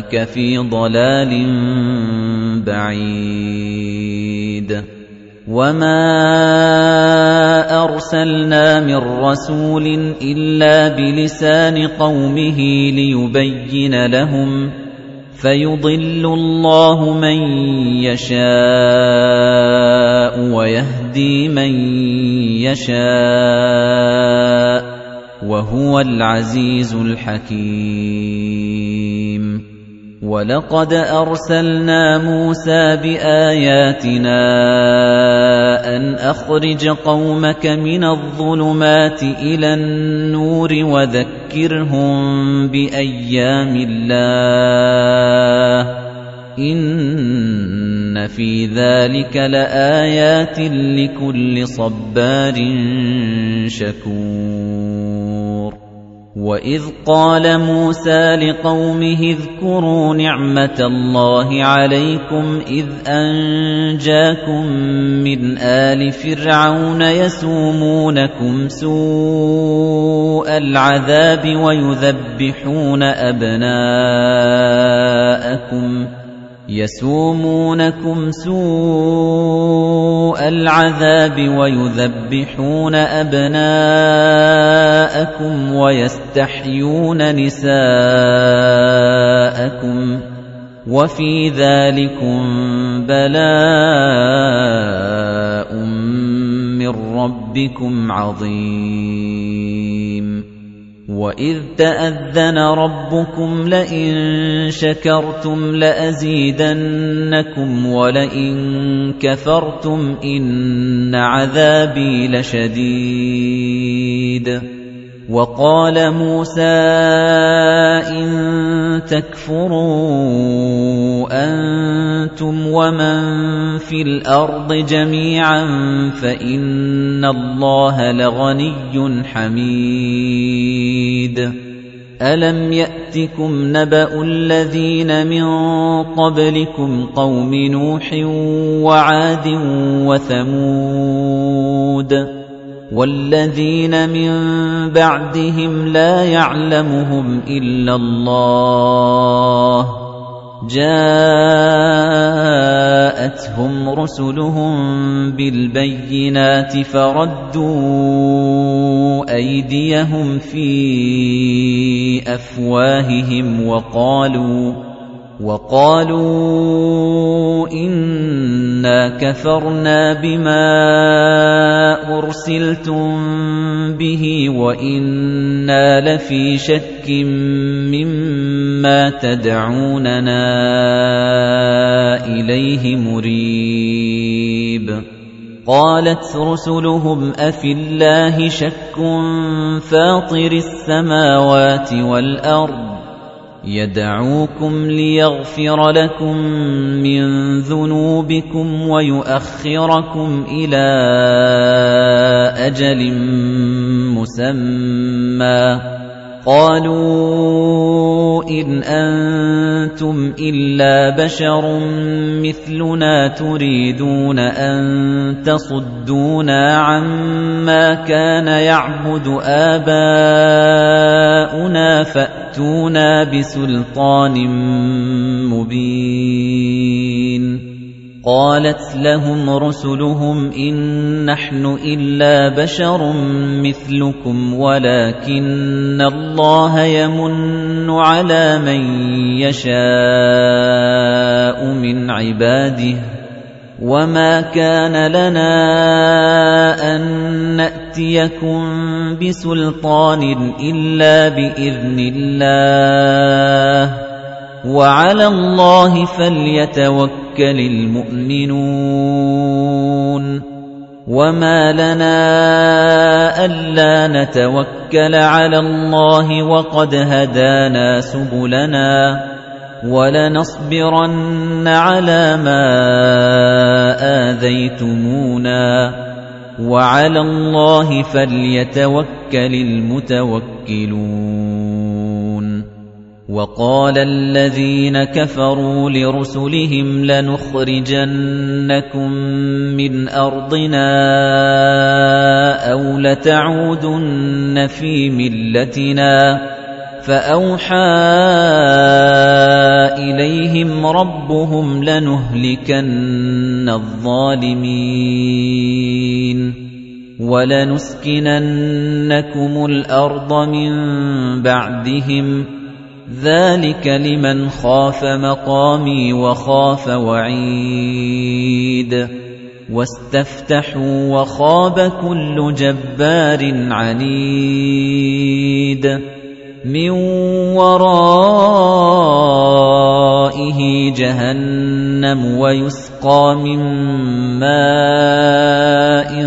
في ضلال بعيد. وما أرسلنا من رسول إلا بلسان قومه ليبين لهم فيضل الله من يشاء ويهدي من يشاء وهو العزيز الحكيم. وَلَقَدْ أَرْسَلْنَا مُوسَىٰ بِآيَاتِنَا أَنْ أَخْرِجْ قَوْمَكَ مِنَ الظُّلُمَاتِ إِلَى النُّورِ وَذَكِّرْهُم بِأَيَّامِ اللَّهِ ۚ إِنَّ فِي ذَٰلِكَ لَآيَاتٍ لِّكُلِّ صَبَّارٍ شَكُورٍ وَإِذْ قَالَ مُوسَىٰ لِقَوْمِهِ اذْكُرُوا نِعْمَةَ اللَّهِ عَلَيْكُمْ إِذْ أَنجَاكُم مِّنْ آلِ فِرْعَوْنَ يَسُومُونَكُمْ سُوءَ الْعَذَابِ وَيُذَبِّحُونَ أَبْنَاءَكُمْ يَسُومُونَكُمْ سُوءَ الْعَذَابِ وَيُذَبِّحُونَ أَبْنَاءَكُمْ وَيَسْتَحْيُونَ نِسَاءَكُمْ وَفِي ذَلِكُمْ بَلَاءٌ مِّن رَّبِّكُمْ عَظِيمٌ. وَإِذْ تَأَذَّنَ رَبُّكُمْ لَئِن شَكَرْتُمْ لَأَزِيدَنَّكُمْ وَلَئِن كَفَرْتُمْ إِنَّ عَذَابِي لَشَدِيدٌ وَقَالَ مُوسَىٰ إِن تَكْفُرُوا أَنتُمْ وَمَن فِي الْأَرْضِ جَمِيعًا فَإِنَّ اللَّهَ لَغَنِيٌّ حَمِيدٌ. أَلَمْ يَأْتِكُمْ نَبَأُ الَّذِينَ مِن قَبْلِكُمْ قَوْمِ نُوحٍ وَعَادٍ وَثَمُودَ؟ وَالَّذِينَ مِن بَعْدِهِمْ لَا يَعْلَمُهُمْ إِلَّا اللَّهُ جَاءَتْهُمْ رُسُلُهُم بِالْبَيِّنَاتِ فَرَدُّوا أَيْدِيَهُمْ فِي أَفْوَاهِهِمْ وَقَالُوا وَقَالُوا إِنَّا كَفَرْنَا بِمَا أُرْسِلْتُم بِهِ وَإِنَّا لَفِي شَكٍّ مِّمَّا تَدْعُونَنَا إِلَيْهِ مُرِيبٍ. قَالَتْ رُسُلُهُمْ أَفِي اللَّهِ شَكٌّ فَاطِرِ السَّمَاوَاتِ وَالْأَرْضِ يَدْعُوكُمْ لِيَغْفِرَ لَكُم مِّن ذُنُوبِكُمْ وَيُؤَخِّرَكُمْ إِلَىٰ أَجَلٍ مُّسَمًّى. قَالُوا إِنْ أَنتُمْ إِلَّا بَشَرٌ مِّثْلُنَا تُرِيدُونَ أَن تَصُدُّونَا عَمَّا كَانَ يَعْبُدُ آبَاؤُنَا فَأْتُونَا بِسُلْطَانٍ مُّبِينٍ. قالت لهم رسلهم إن نحن إلا بشر مثلكم ولكن الله يمن على من يشاء من عباده. وما كان لنا أن نأتيكم بسلطان إلا بإذن الله وعلى الله فليتوكل المؤمنون وما لنا ألا نتوكل على الله وقد هدانا سبلنا ولنصبرن على ما آذيتمونا وعلى الله فليتوكل المتوكلون. وقال الذين كفروا لرسلهم لنخرجنكم من أرضنا أو لتعودن في ملتنا. فأوحى إليهم ربهم لنهلكن الظالمين. ولنسكننكم الأرض من بعدهم. ذلك لمن خاف مقامي وخاف وعيد. واستفتحوا وخاب كل جبار عنيد. من ورائه جهنم ويسقى من ماء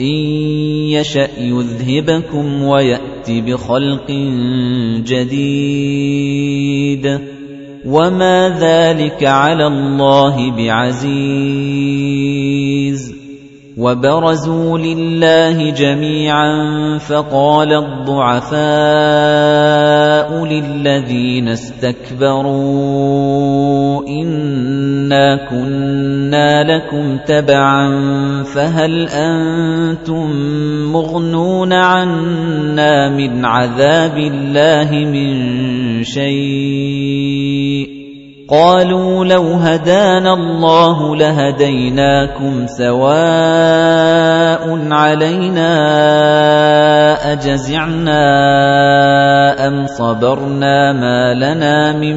إن يشأ يذهبكم ويأت بخلق جديد. وما ذلك على الله بعزيز. وبرزوا لله جميعا فقال الضعفاء للذين استكبروا إنا كنا لكم تبعا فهل أنتم مغنون عنا من عذاب الله من شيء؟ قالوا لو هدانا الله لهديناكم سواء علينا أجزعنا أم صبرنا ما لنا من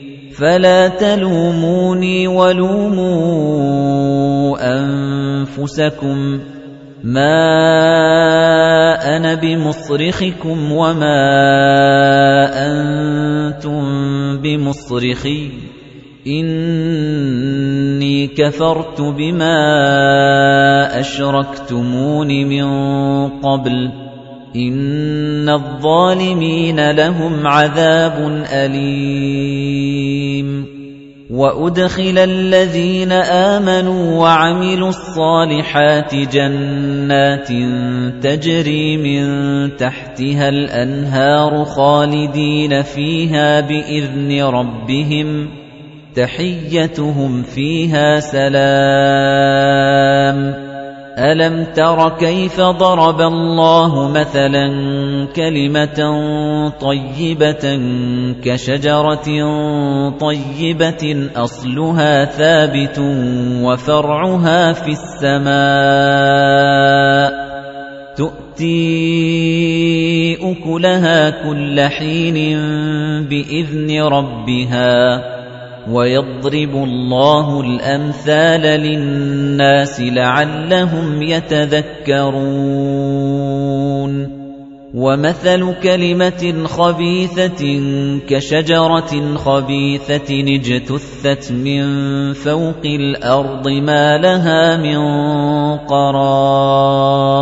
فلا تلوموني ولوموا أنفسكم ما أنا بمصرخكم وما أنتم بمصرخي إِنِّي كَفَرْتُ بِمَا أَشْرَكْتُمُونِ مِن قَبْلُ إِنَّ الظَّالِمِينَ لَهُمْ عَذَابٌ أَلِيمٌ وَأُدْخِلَ الَّذِينَ آمَنُوا وَعَمِلُوا الصَّالِحَاتِ جَنَّاتٍ تَجْرِي مِن تَحْتِهَا الْأَنْهَارُ خَالِدِينَ فِيهَا بِإِذْنِ رَبِّهِمْ تَحِيَّتُهُمْ فِيهَا سَلَامٌ أَلَمْ تَرَ كَيْفَ ضَرَبَ اللَّهُ مَثَلًا كَلِمَةً طَيِّبَةً كَشَجَرَةٍ طَيِّبَةٍ أَصْلُهَا ثَابِتٌ وَفَرْعُهَا فِي السَّمَاءِ تُؤْتِي أُكُلَهَا كُلَّ حِينٍ بِإِذْنِ رَبِّهَا وَيَضْرِبُ اللَّهُ الْأَمْثَالَ لِلنَّاسِ لَعَلَّهُمْ يَتَذَكَّرُونَ. وَمَثَلُ كَلِمَةٍ خَبِيثَةٍ كَشَجَرَةٍ خَبِيثَةٍ اجْتُثَّتْ مِنْ فَوْقِ الْأَرْضِ مَا لَهَا مِنْ قَرَارٍ.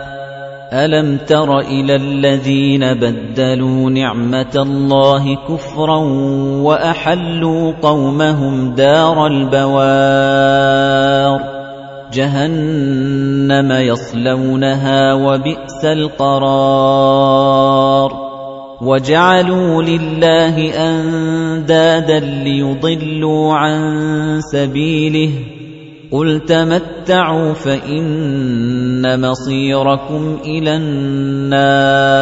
أَلَمْ تَرَ إِلَى الَّذِينَ بَدَّلُوا نِعْمَةَ اللَّهِ كُفْرًا وَأَحَلُّوا قَوْمَهُمْ دَارَ الْبَوَارِ؟ جَهَنَّمَ يَصْلَوْنَهَا وَبِئْسَ الْقَرَارُ. وَجَعَلُوا لِلَّهِ أَندَادًا لِّيُضِلُّوا عَن سَبِيلِهِ. قُلْ تَمَتَّعُوا فَإِنَّ مَصِيرَكُمْ إِلَى النَّارِ.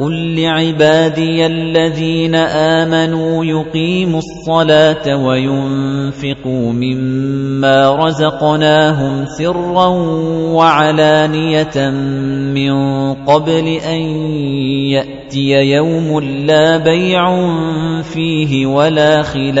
قُل لِّعِبَادِيَ الَّذِينَ آمَنُوا يُقِيمُوا الصَّلَاةَ وَيُنفِقُوا مِمَّا رَزَقْنَاهُمْ سِرًّا وَعَلَانِيَةً مِّن قَبْلِ أَن يَأْتِيَ يَوْمٌ لَّا بَيْعٌ فِيهِ وَلَا خِلَالٌ.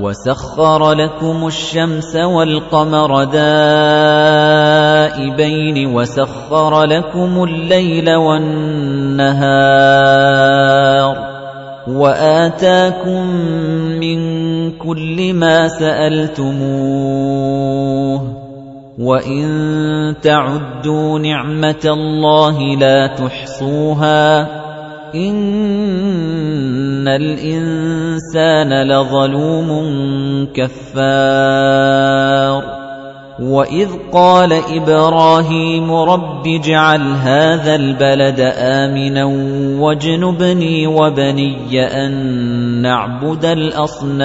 وَسَخَّرَ لَكُمُ الشَّمْسَ وَالْقَمَرَ دَائِبَيْنِ وَسَخَّرَ لَكُمُ اللَّيْلَ وَالنَّهَارَ وَآتَاكُم مِّن كُلِّ مَا سَأَلْتُمُوهُ وَإِن تَعُدُّوا نِعْمَةَ اللَّهِ لَا تُحْصُوهَا إِنَّ الْإِنسَانَ لَظَلُومٌ كَفَّارٌ وَإِذْ قَالَ إِبْرَاهِيمُ رَبِّ اجْعَلْ هَذَا الْبَلَدَ آمِنًا وَاجْنُبْنِي وَبَنِيَّ أَن نَّعْبُدَ الْأَصْنَامَ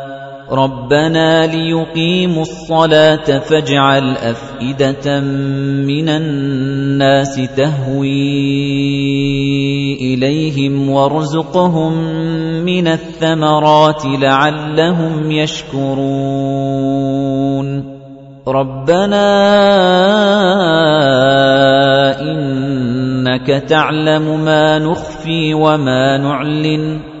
رَبَّنَا لِيُقِيمُوا الصَّلَاةَ فَاجْعَلْ أَفْئِدَةً مِّنَ النَّاسِ تَهْوِي إِلَيْهِمْ وَارْزُقْهُم مِّنَ الثَّمَرَاتِ لَعَلَّهُمْ يَشْكُرُونَ. رَبَّنَا إِنَّكَ تَعْلَمُ مَا نُخْفِي وَمَا نُعْلِنُ.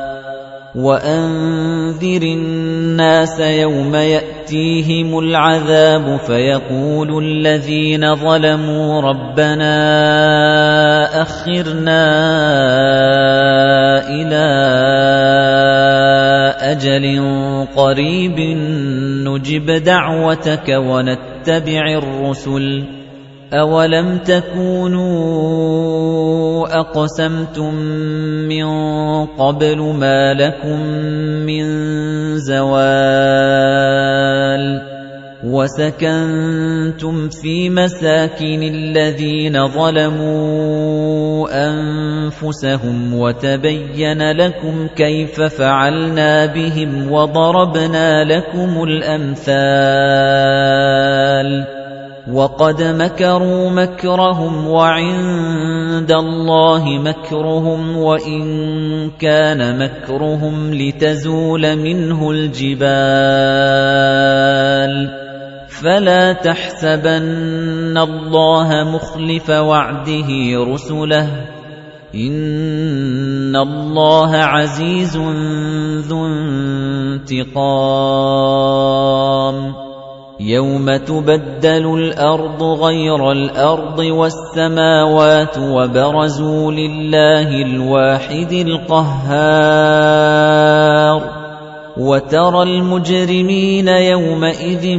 وَأَنذِرِ النَّاسَ يَوْمَ يَأْتِيهِمُ الْعَذَابُ فَيَقُولُ الَّذِينَ ظَلَمُوا رَبَّنَا أَخِّرْنَا إِلَى أَجَلٍ قَرِيبٍ نُّجِبْ دَعْوَتَكَ وَنَتَّبِعِ الرُّسُلَ أَوَلَمْ تَكُونُوا أَقْسَمْتُم مِّن قَبْلُ مَا لَكُم مِّن زَوَالٍ وَسَكَنتُمْ فِي مَسَاكِنِ الَّذِينَ ظَلَمُوا أَنفُسَهُمْ وَتَبَيَّنَ لَكُمْ كَيْفَ فَعَلْنَا بِهِمْ وَضَرَبْنَا لَكُمُ الْأَمْثَالَ وَقَدْ مَكَرُوا مَكْرَهُمْ وَعِندَ اللَّهِ مَكْرُهُمْ وَإِن كَانَ مَكْرُهُمْ لِتَزُولَ مِنْهُ الْجِبَالُ فَلَا تَحْسَبَنَّ اللَّهَ مُخْلِفَ وَعْدِهِ رُسُلَهُ إِنَّ اللَّهَ عَزِيزٌ ذُو انتِقَامٍ يَوْمَ تُبَدَّلُ الْأَرْضُ غَيْرَ الْأَرْضِ وَالسَّمَاوَاتُ وَبَرَزُوا لِلَّهِ الْوَاحِدِ الْقَهَّارِ وَتَرَى الْمُجْرِمِينَ يَوْمَئِذٍ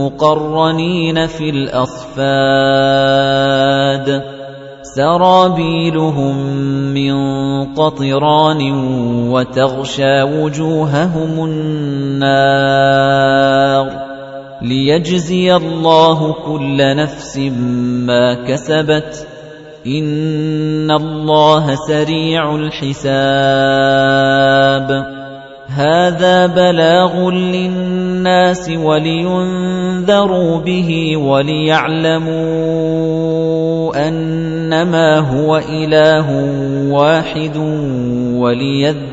مُقَرَّنِينَ فِي الْأَصْفَادِ سَرَابِيلُهُم مِّن قَطِرَانٍ وَتَغْشَىٰ وُجُوهَهُمُ النَّارُ لِيَجْزِيَ اللَّهُ كُلَّ نَفْسٍ مَّا كَسَبَتْ إِنَّ اللَّهَ سَرِيعُ الْحِسَابِ هَذَا بَلَاغٌ لِّلنَّاسِ وَلِيُنذَرُوا بِهِ وَلِيَعْلَمُوا أَنَّمَا هُوَ إِلَٰهٌ وَاحِدٌ وَلِيَذَّكَّرَ